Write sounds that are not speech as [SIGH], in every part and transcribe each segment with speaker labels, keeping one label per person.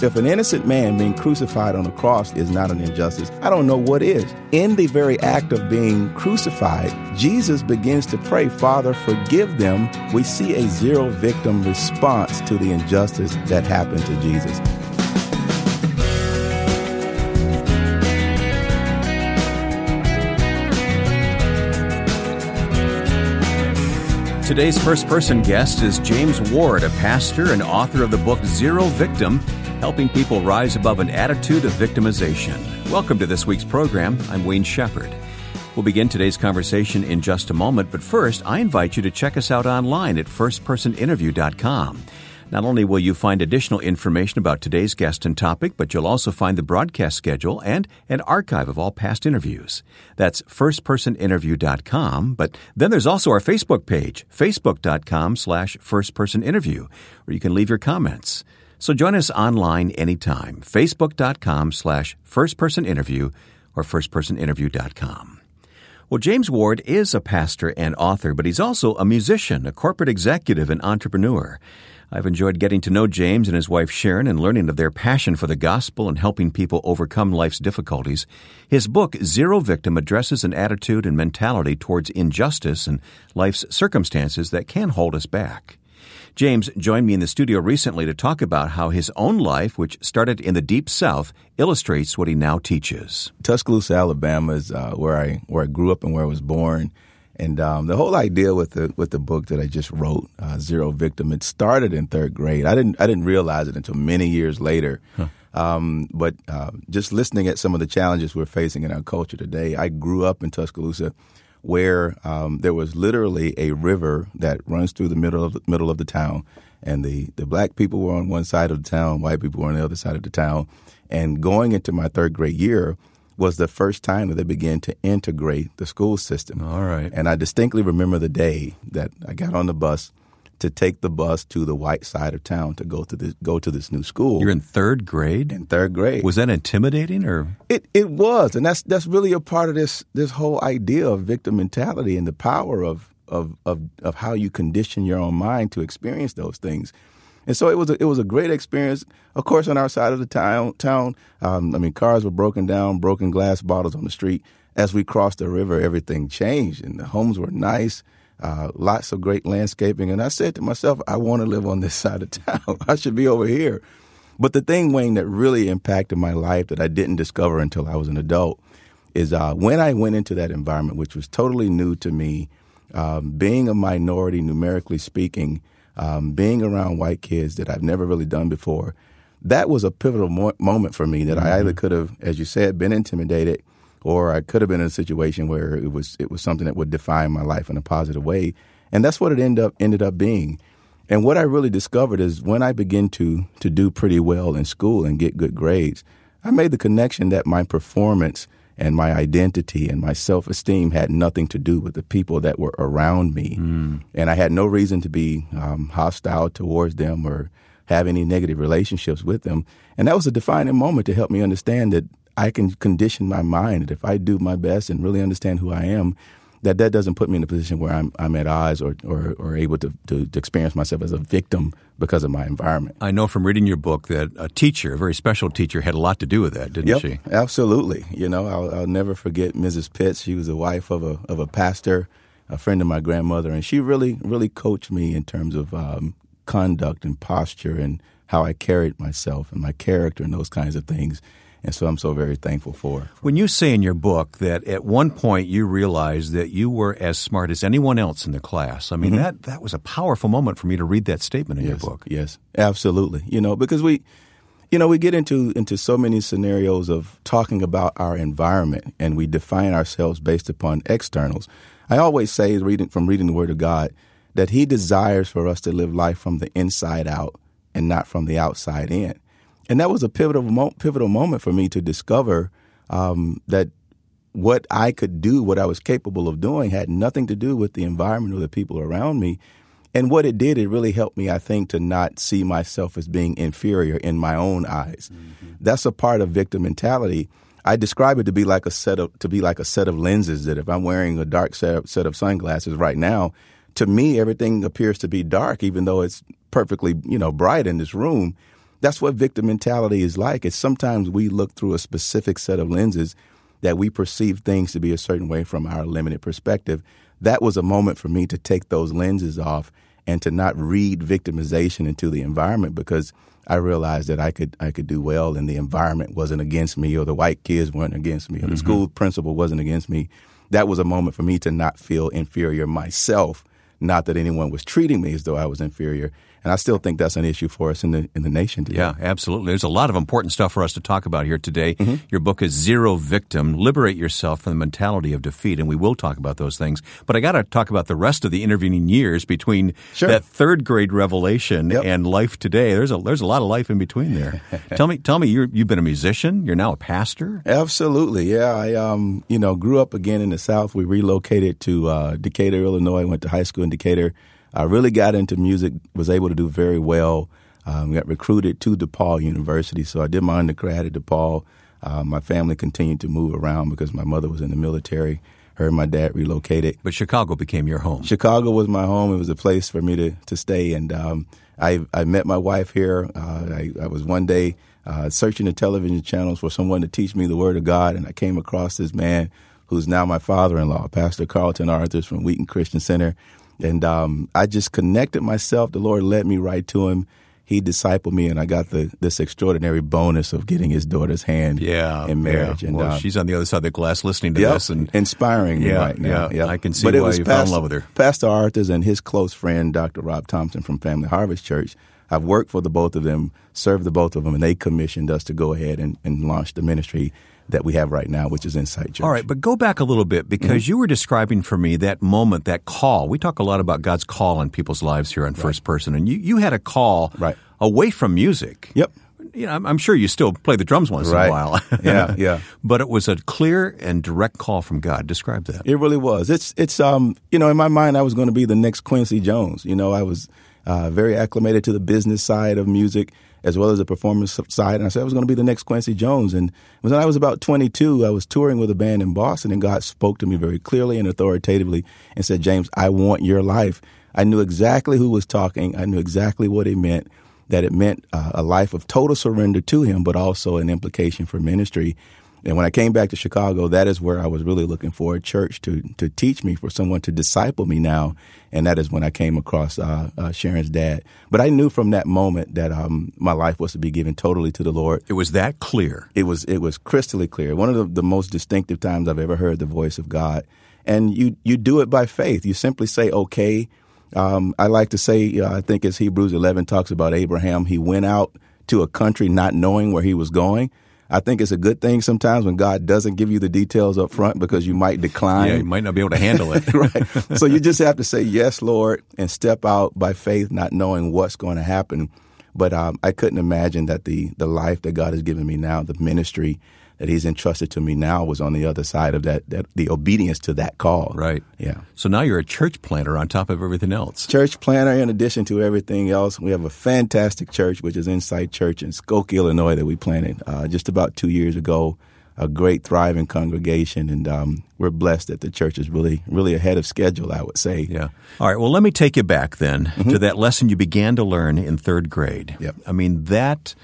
Speaker 1: If an innocent man being crucified on the cross is not an injustice, I don't know what is. In the very act of being crucified, Jesus begins to pray, Father, forgive them. We see a zero victim response to the injustice that happened to Jesus.
Speaker 2: Today's first person guest is James Ward, a pastor and author of the book Zero Victim Helping People Rise Above an Attitude of Victimization. Welcome to this week's program. I'm Wayne Shepherd. We'll begin today's conversation in just a moment, but first, I invite you to check us out online at firstpersoninterview.com. Not only will you find additional information about today's guest and topic, but you'll also find the broadcast schedule and an archive of all past interviews. That's firstpersoninterview.com, but then there's also our Facebook page, facebook.com slash firstpersoninterview, where you can leave your comments. So join us online anytime, facebook.com slash firstpersoninterview or firstpersoninterview.com. Well, James Ward is a pastor and author, but he's also a musician, a corporate executive, and entrepreneur. I've enjoyed getting to know James and his wife Sharon and learning of their passion for the gospel and helping people overcome life's difficulties. His book, Zero Victim, addresses an attitude and mentality towards injustice and life's circumstances that can hold us back. James joined me in the studio recently to talk about how his own life, which started in the Deep South, illustrates what he now teaches.
Speaker 1: Tuscaloosa, Alabama is uh, where I where I grew up and where I was born. And um, the whole idea with the with the book that I just wrote, uh, Zero Victim, it started in third grade. I didn't I didn't realize it until many years later. Huh. Um, but uh, just listening at some of the challenges we're facing in our culture today, I grew up in Tuscaloosa, where um, there was literally a river that runs through the middle of the middle of the town, and the the black people were on one side of the town, white people were on the other side of the town. And going into my third grade year, was the first time that they began to integrate the school system.
Speaker 2: All right.
Speaker 1: And I distinctly remember the day that I got on the bus to take the bus to the white side of town to go to this go to this new school.
Speaker 2: You're in third grade.
Speaker 1: In third grade.
Speaker 2: Was that intimidating or?
Speaker 1: It it was, and that's that's really a part of this this whole idea of victim mentality and the power of of of, of how you condition your own mind to experience those things. And so it was a, it was a great experience. Of course, on our side of the town, town, um, I mean, cars were broken down, broken glass bottles on the street. As we crossed the river, everything changed, and the homes were nice. Uh, lots of great landscaping. And I said to myself, I want to live on this [LAUGHS] side of town. I should be over here. But the thing, Wayne, that really impacted my life that I didn't discover until I was an adult is uh, when I went into that environment, which was totally new to me, um, being a minority, numerically speaking, um, being around white kids that I've never really done before, that was a pivotal mo- moment for me that mm-hmm. I either could have, as you said, been intimidated, or I could have been in a situation where it was it was something that would define my life in a positive way, and that's what it ended up ended up being. And what I really discovered is when I began to to do pretty well in school and get good grades, I made the connection that my performance and my identity and my self esteem had nothing to do with the people that were around me. Mm. And I had no reason to be um, hostile towards them or have any negative relationships with them. And that was a defining moment to help me understand that I can condition my mind that if I do my best and really understand who I am, that that doesn't put me in a position where I'm I'm at odds or or, or able to, to, to experience myself as a victim because of my environment.
Speaker 2: I know from reading your book that a teacher, a very special teacher, had a lot to do with that, didn't
Speaker 1: yep,
Speaker 2: she?
Speaker 1: Absolutely. You know, I'll, I'll never forget Mrs. Pitts. She was the wife of a of a pastor, a friend of my grandmother, and she really really coached me in terms of um, conduct and posture and how I carried myself and my character and those kinds of things. And so I'm so very thankful for.
Speaker 2: When you say in your book that at one point you realized that you were as smart as anyone else in the class, I mean mm-hmm. that that was a powerful moment for me to read that statement in
Speaker 1: yes,
Speaker 2: your book.
Speaker 1: Yes, absolutely. You know, because we you know, we get into into so many scenarios of talking about our environment and we define ourselves based upon externals. I always say reading from reading the word of God that he desires for us to live life from the inside out and not from the outside in and that was a pivotal mo- pivotal moment for me to discover um, that what I could do, what I was capable of doing, had nothing to do with the environment or the people around me. And what it did, it really helped me, I think, to not see myself as being inferior in my own eyes. Mm-hmm. That's a part of victim mentality. I describe it to be like a set of to be like a set of lenses that if I'm wearing a dark set of, set of sunglasses right now, to me everything appears to be dark, even though it's perfectly you know bright in this room that's what victim mentality is like. It's sometimes we look through a specific set of lenses that we perceive things to be a certain way from our limited perspective. That was a moment for me to take those lenses off and to not read victimization into the environment because I realized that I could I could do well and the environment wasn't against me or the white kids weren't against me or the mm-hmm. school principal wasn't against me. That was a moment for me to not feel inferior myself, not that anyone was treating me as though I was inferior. And I still think that's an issue for us in the in the nation today.
Speaker 2: Yeah, absolutely. There's a lot of important stuff for us to talk about here today. Mm-hmm. Your book is Zero Victim: Liberate Yourself from the Mentality of Defeat, and we will talk about those things. But I got to talk about the rest of the intervening years between sure. that third grade revelation yep. and life today. There's a there's a lot of life in between there. [LAUGHS] tell me, tell me, you you've been a musician. You're now a pastor.
Speaker 1: Absolutely, yeah. I um you know grew up again in the South. We relocated to uh, Decatur, Illinois. Went to high school in Decatur. I really got into music, was able to do very well. Um, got recruited to DePaul University, so I did my undergrad at DePaul. Uh, my family continued to move around because my mother was in the military. Her and my dad relocated.
Speaker 2: But Chicago became your home.
Speaker 1: Chicago was my home. It was a place for me to, to stay. And um, I, I met my wife here. Uh, I, I, was one day uh, searching the television channels for someone to teach me the Word of God, and I came across this man who's now my father in law, Pastor Carlton Arthurs from Wheaton Christian Center. And um, I just connected myself. The Lord led me right to him. He discipled me, and I got the this extraordinary bonus of getting his daughter's hand
Speaker 2: yeah,
Speaker 1: in marriage.
Speaker 2: Yeah. And well, uh, she's on the other side of the glass listening to
Speaker 1: yep,
Speaker 2: this and
Speaker 1: inspiring me
Speaker 2: yeah,
Speaker 1: right now.
Speaker 2: Yeah, I can see but why you Pastor, fell in love with her.
Speaker 1: Pastor Arthurs and his close friend, Dr. Rob Thompson from Family Harvest Church. I've worked for the both of them, served the both of them, and they commissioned us to go ahead and, and launch the ministry that we have right now, which is Insight Church.
Speaker 2: All right, but go back a little bit because mm-hmm. you were describing for me that moment, that call. We talk a lot about God's call in people's lives here on right. First Person, and you, you had a call
Speaker 1: right.
Speaker 2: away from music.
Speaker 1: Yep.
Speaker 2: You know, I'm, sure you still play the drums once
Speaker 1: right.
Speaker 2: in a while. [LAUGHS]
Speaker 1: yeah, yeah. [LAUGHS]
Speaker 2: But it was a clear and direct call from God. Describe that.
Speaker 1: It really was. It's it's um you know in my mind I was going to be the next Quincy Jones. You know I was uh, very acclimated to the business side of music as well as the performance side. And I said I was going to be the next Quincy Jones. And when I was about 22, I was touring with a band in Boston, and God spoke to me very clearly and authoritatively and said, James, I want your life. I knew exactly who was talking. I knew exactly what it meant. That it meant uh, a life of total surrender to Him, but also an implication for ministry. And when I came back to Chicago, that is where I was really looking for a church to to teach me, for someone to disciple me now. And that is when I came across uh, uh, Sharon's dad. But I knew from that moment that um, my life was to be given totally to the Lord.
Speaker 2: It was that clear.
Speaker 1: It was it was crystally clear. One of the, the most distinctive times I've ever heard the voice of God. And you you do it by faith. You simply say, "Okay." Um, I like to say, uh, I think as Hebrews 11 talks about Abraham, he went out to a country not knowing where he was going I think it's a good thing sometimes when God doesn't give you the details up front because you might decline.
Speaker 2: Yeah, you might not be able to handle it. [LAUGHS]
Speaker 1: right. So you just have to say, yes, Lord, and step out by faith, not knowing what's going to happen. But um, I couldn't imagine that the, the life that God has given me now, the ministry, that he's entrusted to me now was on the other side of that, that the obedience to that call.
Speaker 2: Right.
Speaker 1: Yeah.
Speaker 2: So now you're a church planter on top of everything else.
Speaker 1: Church planter in addition to everything else. We have a fantastic church, which is Insight Church in Skokie, Illinois, that we planted uh, just about two years ago. A great, thriving congregation, and um, we're blessed that the church is really, really ahead of schedule. I would say.
Speaker 2: Yeah. All right. Well, let me take you back then mm-hmm. to that lesson you began to learn in third grade.
Speaker 1: Yep.
Speaker 2: I mean that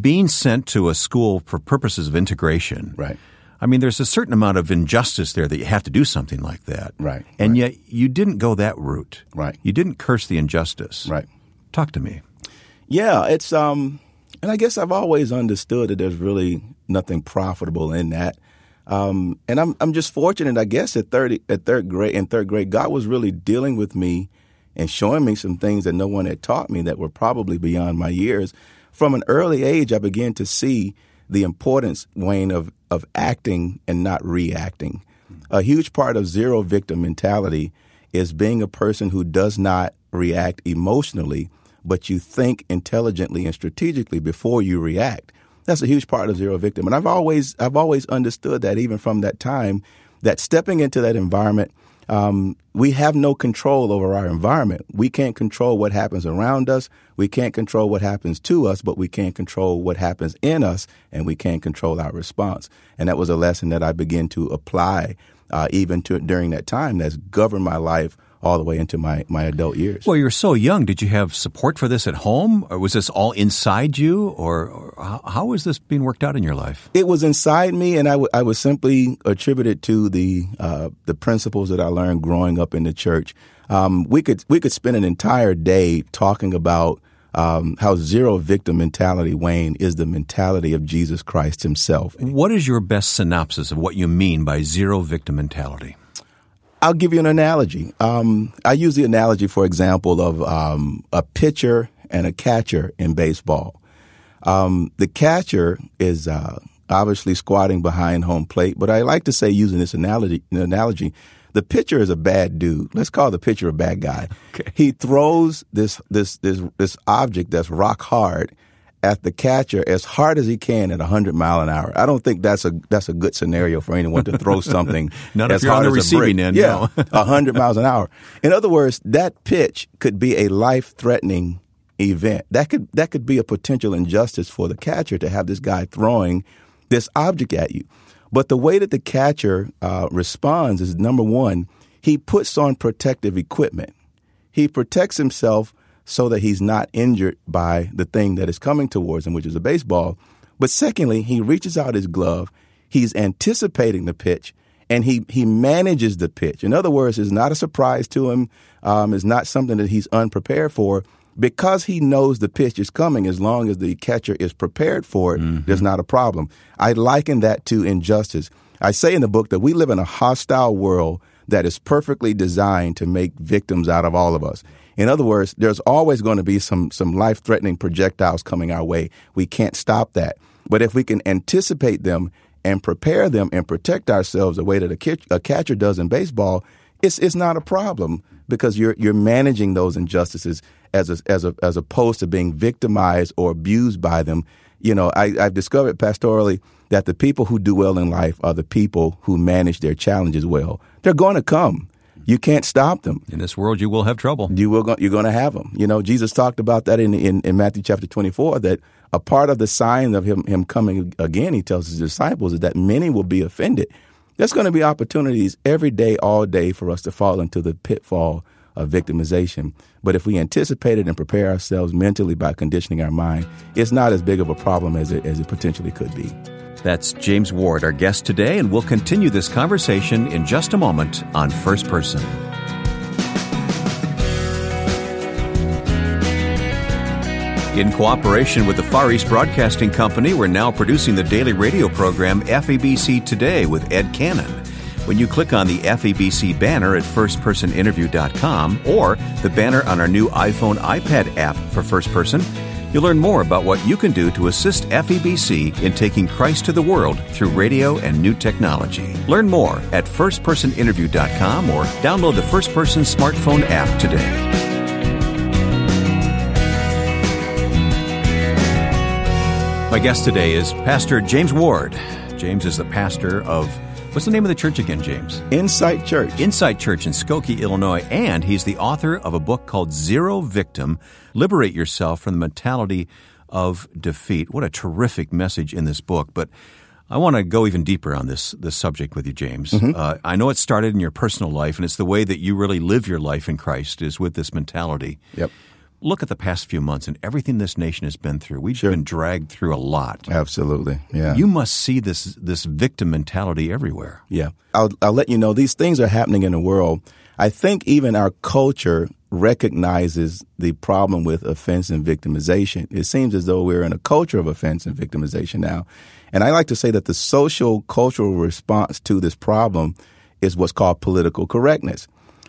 Speaker 2: being sent to a school for purposes of integration.
Speaker 1: Right.
Speaker 2: I mean, there's a certain amount of injustice there that you have to do something like that.
Speaker 1: Right.
Speaker 2: And
Speaker 1: right.
Speaker 2: yet you didn't go that route.
Speaker 1: Right.
Speaker 2: You didn't curse the injustice.
Speaker 1: Right.
Speaker 2: Talk to me.
Speaker 1: Yeah, it's um and I guess I've always understood that there's really nothing profitable in that. Um, and I'm I'm just fortunate, I guess, at third at third grade in third grade, God was really dealing with me and showing me some things that no one had taught me that were probably beyond my years from an early age, I began to see the importance, Wayne, of, of acting and not reacting. A huge part of zero victim mentality is being a person who does not react emotionally, but you think intelligently and strategically before you react. That's a huge part of zero victim. And I've always I've always understood that even from that time, that stepping into that environment – um, we have no control over our environment. We can't control what happens around us. We can't control what happens to us, but we can't control what happens in us, and we can't control our response. And that was a lesson that I began to apply uh, even to during that time that's governed my life all the way into my, my adult years.
Speaker 2: Well, you're so young. Did you have support for this at home, or was this all inside you, or, or how was this being worked out in your life?
Speaker 1: It was inside me, and I, w- I was simply attributed to the uh, the principles that I learned growing up in the church. Um, we could we could spend an entire day talking about um, how zero victim mentality, Wayne, is the mentality of Jesus Christ Himself.
Speaker 2: What is your best synopsis of what you mean by zero victim mentality?
Speaker 1: I'll give you an analogy. Um, I use the analogy, for example, of um, a pitcher and a catcher in baseball. Um, the catcher is uh, obviously squatting behind home plate, but I like to say, using this analogy, analogy, the pitcher is a bad dude. Let's call the pitcher a bad guy. [LAUGHS] Okay. He throws this this this this object that's rock hard at the catcher as hard as he can at 100 mile an hour. I don't think that's a that's a good scenario for anyone to throw [LAUGHS] something
Speaker 2: Not
Speaker 1: as
Speaker 2: if you're
Speaker 1: hard
Speaker 2: on the
Speaker 1: as
Speaker 2: receiving
Speaker 1: a
Speaker 2: end.
Speaker 1: Yeah,
Speaker 2: no.
Speaker 1: 100 [LAUGHS] miles an hour. In other words, that pitch could be a life-threatening event. That could that could be a potential injustice for the catcher to have this guy throwing this object at you. But the way that the catcher uh, responds is number one, he puts on protective equipment. He protects himself so that he's not injured by the thing that is coming towards him, which is a baseball. But secondly, he reaches out his glove, he's anticipating the pitch, and he, he manages the pitch. In other words, it's not a surprise to him, um, it's not something that he's unprepared for. Because he knows the pitch is coming, as long as the catcher is prepared for it, mm-hmm. there's not a problem. I liken that to injustice. I say in the book that we live in a hostile world that is perfectly designed to make victims out of all of us. In other words, there's always going to be some, some life threatening projectiles coming our way. We can't stop that. But if we can anticipate them and prepare them and protect ourselves the way that a, a catcher does in baseball, it's, it's not a problem because you're, you're managing those injustices as, a, as, a, as opposed to being victimized or abused by them. You know, I, I've discovered pastorally that the people who do well in life are the people who manage their challenges well. They're going to come. You can't stop them.
Speaker 2: In this world, you will have trouble.
Speaker 1: You will. Go, you're going to have them. You know, Jesus talked about that in, in, in Matthew chapter 24. That a part of the sign of him him coming again, he tells his disciples, is that many will be offended. There's going to be opportunities every day, all day, for us to fall into the pitfall of victimization. But if we anticipate it and prepare ourselves mentally by conditioning our mind, it's not as big of a problem as it as it potentially could be.
Speaker 2: That's James Ward, our guest today, and we'll continue this conversation in just a moment on First Person. In cooperation with the Far East Broadcasting Company, we're now producing the daily radio program FEBC Today with Ed Cannon. When you click on the FEBC banner at firstpersoninterview.com or the banner on our new iPhone iPad app for First Person, You'll learn more about what you can do to assist FEBC in taking Christ to the world through radio and new technology. Learn more at firstpersoninterview.com or download the First Person smartphone app today. My guest today is Pastor James Ward. James is the pastor of What's the name of the church again, James?
Speaker 1: Insight Church.
Speaker 2: Insight Church in Skokie, Illinois. And he's the author of a book called Zero Victim Liberate Yourself from the Mentality of Defeat. What a terrific message in this book. But I want to go even deeper on this, this subject with you, James. Mm-hmm. Uh, I know it started in your personal life, and it's the way that you really live your life in Christ is with this mentality.
Speaker 1: Yep
Speaker 2: look at the past few months and everything this nation has been through. We've sure. been dragged through a lot.
Speaker 1: Absolutely. Yeah.
Speaker 2: You must see this this victim mentality everywhere.
Speaker 1: Yeah. I'll I'll let you know these things are happening in the world. I think even our culture recognizes the problem with offense and victimization. It seems as though we're in a culture of offense and victimization now. And I like to say that the social cultural response to this problem is what's called political correctness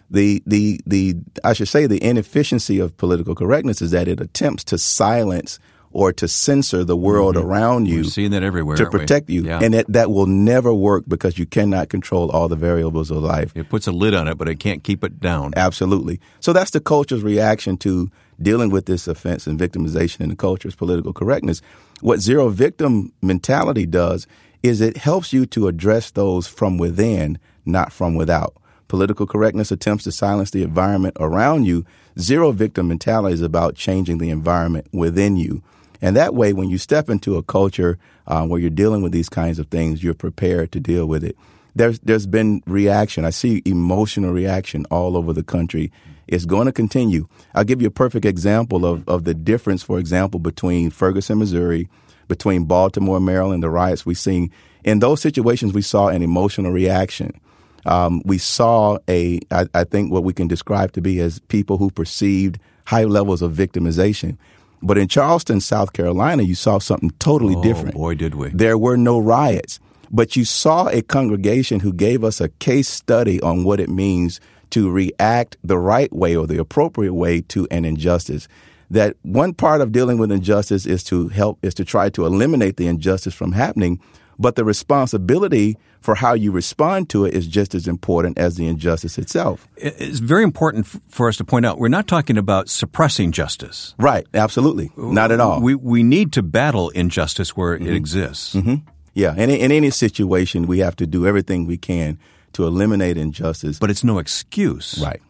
Speaker 1: the the the I should say the inefficiency of political correctness is that it attempts to silence or to censor the world mm-hmm. around you.
Speaker 2: We're seeing that everywhere
Speaker 1: to protect
Speaker 2: we?
Speaker 1: you,
Speaker 2: yeah.
Speaker 1: and that that will never work because you cannot control all the variables of life.
Speaker 2: It puts a lid on it, but it can't keep it down.
Speaker 1: Absolutely. So that's the culture's reaction to dealing with this offense and victimization in the culture's political correctness. What zero victim mentality does is it helps you to address those from within, not from without. Political correctness attempts to silence the environment around you. Zero victim mentality is about changing the environment within you. And that way, when you step into a culture uh, where you're dealing with these kinds of things, you're prepared to deal with it. there's there's been reaction. I see emotional reaction all over the country. It's going to continue. I'll give you a perfect example of, of the difference, for example, between Ferguson, Missouri, between Baltimore, Maryland, the riots we've seen. In those situations, we saw an emotional reaction. Um, we saw a, I, I think, what we can describe to be as people who perceived high levels of victimization. But in Charleston, South Carolina, you saw something totally
Speaker 2: oh,
Speaker 1: different.
Speaker 2: Boy, did we!
Speaker 1: There were no riots, but you saw a congregation who gave us a case study on what it means to react the right way or the appropriate way to an injustice. That one part of dealing with injustice is to help, is to try to eliminate the injustice from happening. But the responsibility for how you respond to it is just as important as the injustice itself.
Speaker 2: It's very important for us to point out we're not talking about suppressing justice.
Speaker 1: Right, absolutely. Not at all.
Speaker 2: We, we need to battle injustice where mm-hmm. it exists.
Speaker 1: Mm-hmm. Yeah, in, in any situation, we have to do everything we can to eliminate injustice.
Speaker 2: But it's no excuse.
Speaker 1: Right.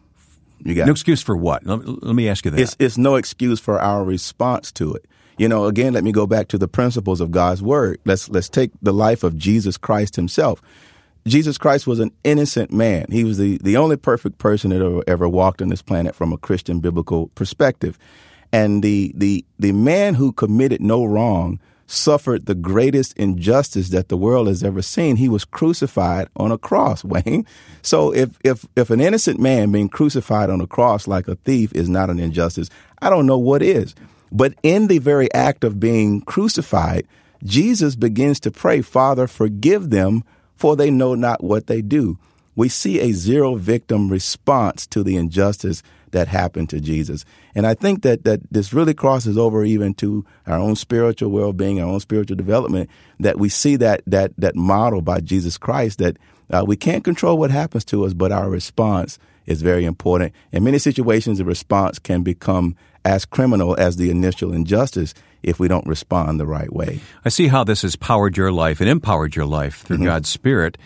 Speaker 1: You got
Speaker 2: no excuse for what? Let, let, me ask you that.
Speaker 1: It's, it's no excuse for our response to it. You know, again, let me go back to the principles of God's word. Let's let's take the life of Jesus Christ himself. Jesus Christ was an innocent man. He was the, the only perfect person that ever, ever walked on this planet from a Christian biblical perspective. And the, the, the man who committed no wrong suffered the greatest injustice that the world has ever seen. He was crucified on a cross, [LAUGHS] Wayne. So if, if, if an innocent man being crucified on a cross like a thief is not an injustice, I don't know what is. But in the very act of being crucified, Jesus begins to pray, Father, forgive them, for they know not what they do. We see a zero victim response to the injustice that happened to Jesus. And I think that, that this really crosses over even to our own spiritual well being, our own spiritual development, that we see that that that model by Jesus Christ that uh, we can't control what happens to us, but our response is very important. In many situations, the response can become as criminal as the initial injustice if we don't respond the right way.
Speaker 2: I see how this has powered your life and empowered your life through mm-hmm. God's Spirit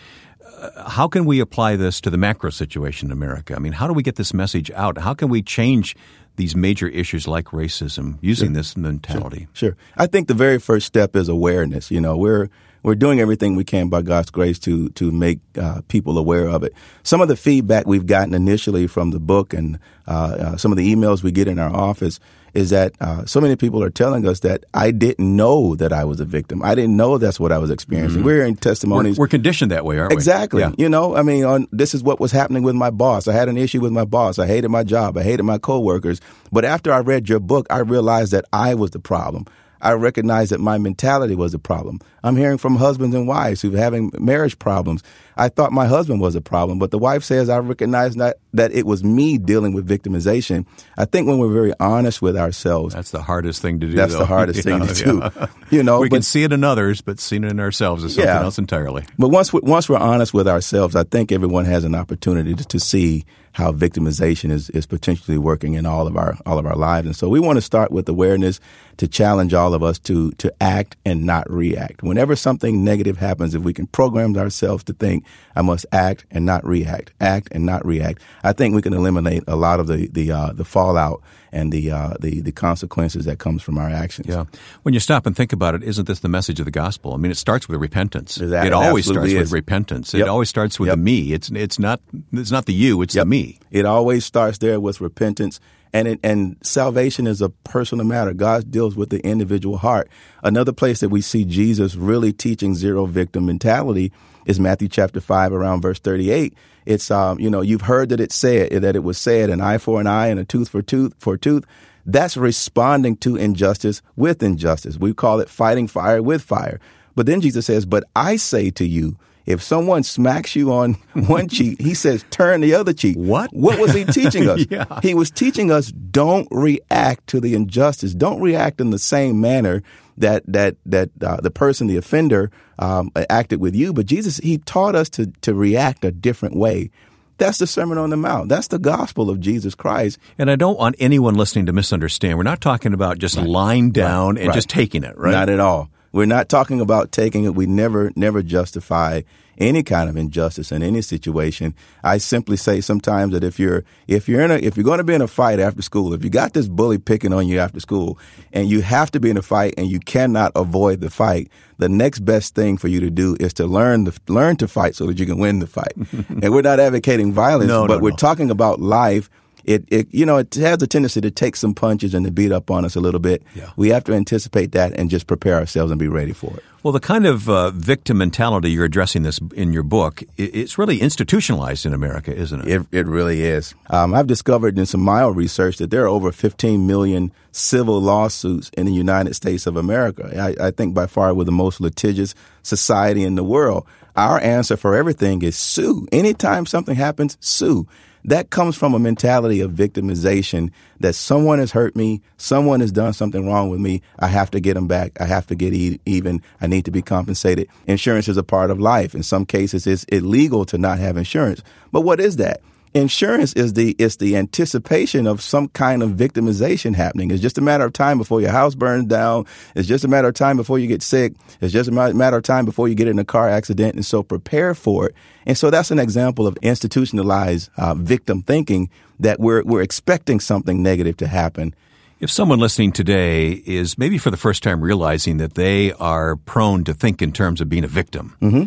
Speaker 2: how can we apply this to the macro situation in America? I mean, how do we get this message out? How can we change these major issues like racism using sure. this mentality?
Speaker 1: Sure. sure. I think the very first step is awareness. You know, we're we're doing everything we can by God's grace to to make uh, people aware of it. Some of the feedback we've gotten initially from the book and uh, uh, some of the emails we get in our office is that uh, so many people are telling us that I didn't know that I was a victim. I didn't know that's what I was experiencing. Mm-hmm. We're hearing testimonies.
Speaker 2: We're, we're, conditioned that way, aren't we?
Speaker 1: Exactly. Yeah. You know, I mean, on, this is what was happening with my boss. I had an issue with my boss. I hated my job. I hated my coworkers. But after I read your book, I realized that I was the problem. I recognized that my mentality was the problem. I'm hearing from husbands and wives who are having marriage problems. I thought my husband was a problem, but the wife says I recognize that, that it was me dealing with victimization. I think when we're very honest with ourselves,
Speaker 2: that's the hardest thing to do.
Speaker 1: That's
Speaker 2: though.
Speaker 1: the hardest
Speaker 2: yeah, [LAUGHS]
Speaker 1: thing to do. You know,
Speaker 2: we but, can see it in others, but seeing it in ourselves is something yeah. else entirely.
Speaker 1: But once we, once we're honest with ourselves, I think everyone has an opportunity to, to see how victimization is, is potentially working in all of our all of our lives. And so we want to start with awareness to challenge all of us to to act and not react. Whenever something negative happens, if we can program ourselves to think, I must act and not react, act and not react, I think we can eliminate a lot of the the uh, the fallout and the uh, the the consequences that comes from our actions.
Speaker 2: Yeah, when you stop and think about it, isn't this the message of the gospel? I mean, it starts with repentance. It always starts is. with repentance. Yep. It always starts with yep. the me. It's it's not it's not the you. It's yep. the me.
Speaker 1: It always starts there with repentance. And it, and salvation is a personal matter. God deals with the individual heart. Another place that we see Jesus really teaching zero victim mentality is Matthew chapter five, around verse thirty-eight it's um, you know, you've heard that it said that it was said an eye for an eye and a tooth for tooth for tooth. That's responding to injustice with injustice. We call it fighting fire with fire. But then Jesus says, "But I say to you, if someone smacks you on [LAUGHS] one cheek, he says, turn the other cheek.
Speaker 2: What?
Speaker 1: What was he [LAUGHS] teaching us?
Speaker 2: yeah.
Speaker 1: He was teaching us don't react to the injustice. Don't react in the same manner that that that uh, the person, the offender, um, acted with you. But Jesus, he taught us to to react a different way. That's the Sermon on the Mount. That's the gospel of Jesus Christ.
Speaker 2: And I don't want anyone listening to misunderstand. We're not talking about just right. lying down right. and right. just taking it, right?
Speaker 1: Not at all. We're not talking about taking it. We never, never justify any kind of injustice in any situation. I simply say sometimes that if you're if you're in a if you're going to be in a fight after school, if you got this bully picking on you after school, and you have to be in a fight and you cannot avoid the fight, the next best thing for you to do is to learn the learn to fight so that you can win the fight. [LAUGHS] and we're not advocating violence,
Speaker 2: no,
Speaker 1: but
Speaker 2: no,
Speaker 1: we're
Speaker 2: no.
Speaker 1: talking about life it, it you know it has a tendency to take some punches and to beat up on us a little bit.
Speaker 2: Yeah.
Speaker 1: We have to anticipate that and just prepare ourselves and be ready for it.
Speaker 2: Well, the kind of uh, victim mentality you're addressing this in your book, it's really institutionalized in America, isn't it?
Speaker 1: It, it really is. Um, I've discovered in some mild research that there are over 15 million civil lawsuits in the United States of America. I, I think by far we're the most litigious society in the world. Our answer for everything is sue. Anytime something happens, sue. That comes from a mentality of victimization that someone has hurt me, someone has done something wrong with me. I have to get them back. I have to get e- even. I need to be compensated. Insurance is a part of life. In some cases, it's illegal to not have insurance. But what is that? Insurance is the is the anticipation of some kind of victimization happening. It's just a matter of time before your house burns down. It's just a matter of time before you get sick. It's just a matter of time before you get in a car accident. And so prepare for it. And so that's an example of institutionalized uh, victim thinking that we're we're expecting something negative to happen.
Speaker 2: If someone listening today is maybe for the first time realizing that they are prone to think in terms of being a victim,
Speaker 1: Mm-hmm.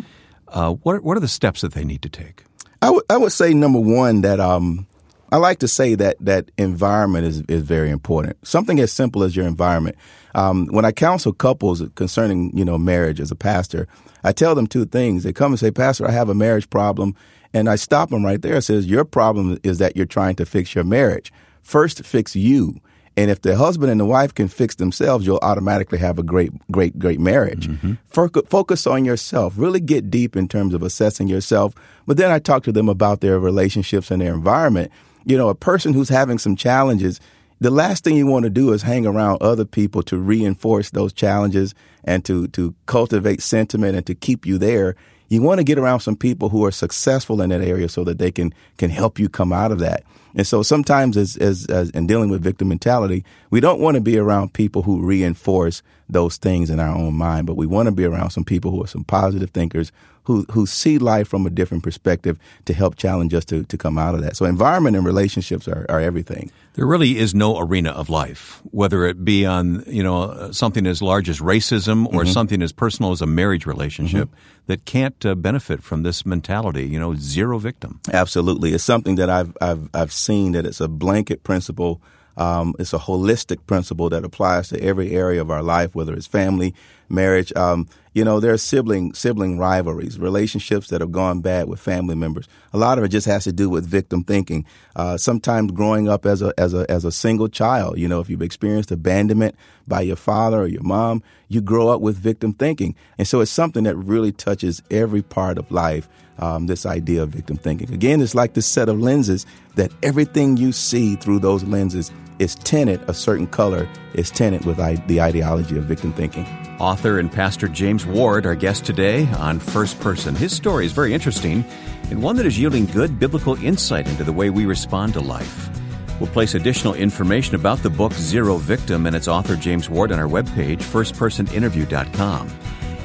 Speaker 2: uh, what, what are the steps that they need to take?
Speaker 1: I would I would say number one that um I like to say that that environment is is very important. Something as simple as your environment. Um, when I counsel couples concerning you know marriage as a pastor, I tell them two things. They come and say, Pastor, I have a marriage problem, and I stop them right there. and Says your problem is that you're trying to fix your marriage. First, fix you. And if the husband and the wife can fix themselves, you'll automatically have a great, great, great marriage. Mm-hmm. Foc- Focus on yourself. Really get deep in terms of assessing yourself. But then I talk to them about their relationships and their environment. You know, a person who's having some challenges, the last thing you want to do is hang around other people to reinforce those challenges and to, to cultivate sentiment and to keep you there. You want to get around some people who are successful in that area so that they can, can help you come out of that. And so sometimes as, as, as in dealing with victim mentality, we don't want to be around people who reinforce those things in our own mind, but we want to be around some people who are some positive thinkers who, who see life from a different perspective to help challenge us to, to come out of that. So environment and relationships are, are everything.
Speaker 2: There really is no arena of life, whether it be on you know something as large as racism or
Speaker 1: Mm-hmm.
Speaker 2: something as personal as a marriage relationship that can't uh, benefit from this mentality. You know, zero victim.
Speaker 1: Absolutely, it's something that I've I've I've seen that it's a blanket principle. Um, it's a holistic principle that applies to every area of our life, whether it's family, marriage. Um, you know, there are sibling sibling rivalries, relationships that have gone bad with family members. A lot of it just has to do with victim thinking. Uh, sometimes growing up as a as a as a single child, you know, if you've experienced abandonment by your father or your mom, you grow up with victim thinking, and so it's something that really touches every part of life um, this idea of victim thinking. Again, it's like this set of lenses that everything you see through those lenses is tinted a certain color, is tinted with I- the ideology of victim thinking.
Speaker 2: Author and Pastor James Ward, our guest today on First Person. His story is very interesting and one that is yielding good biblical insight into the way we respond to life. We'll place additional information about the book Zero Victim and its author James Ward on our webpage, firstpersoninterview.com.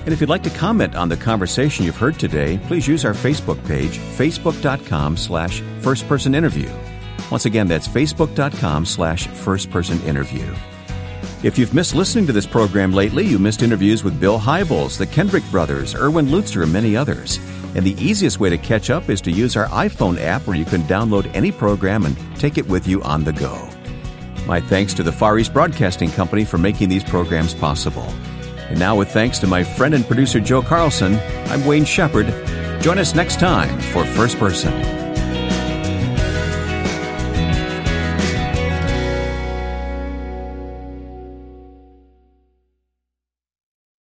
Speaker 2: And if you'd like to comment on the conversation you've heard today, please use our Facebook page, facebook.com slash firstpersoninterview. Once again, that's facebook.com slash firstpersoninterview. If you've missed listening to this program lately, you missed interviews with Bill Hybels, the Kendrick brothers, Erwin Lutzer, and many others. And the easiest way to catch up is to use our iPhone app where you can download any program and take it with you on the go. My thanks to the Far East Broadcasting Company for making these programs possible. And now, with thanks to my friend and producer Joe Carlson, I'm Wayne Shepherd. Join us next time for First Person.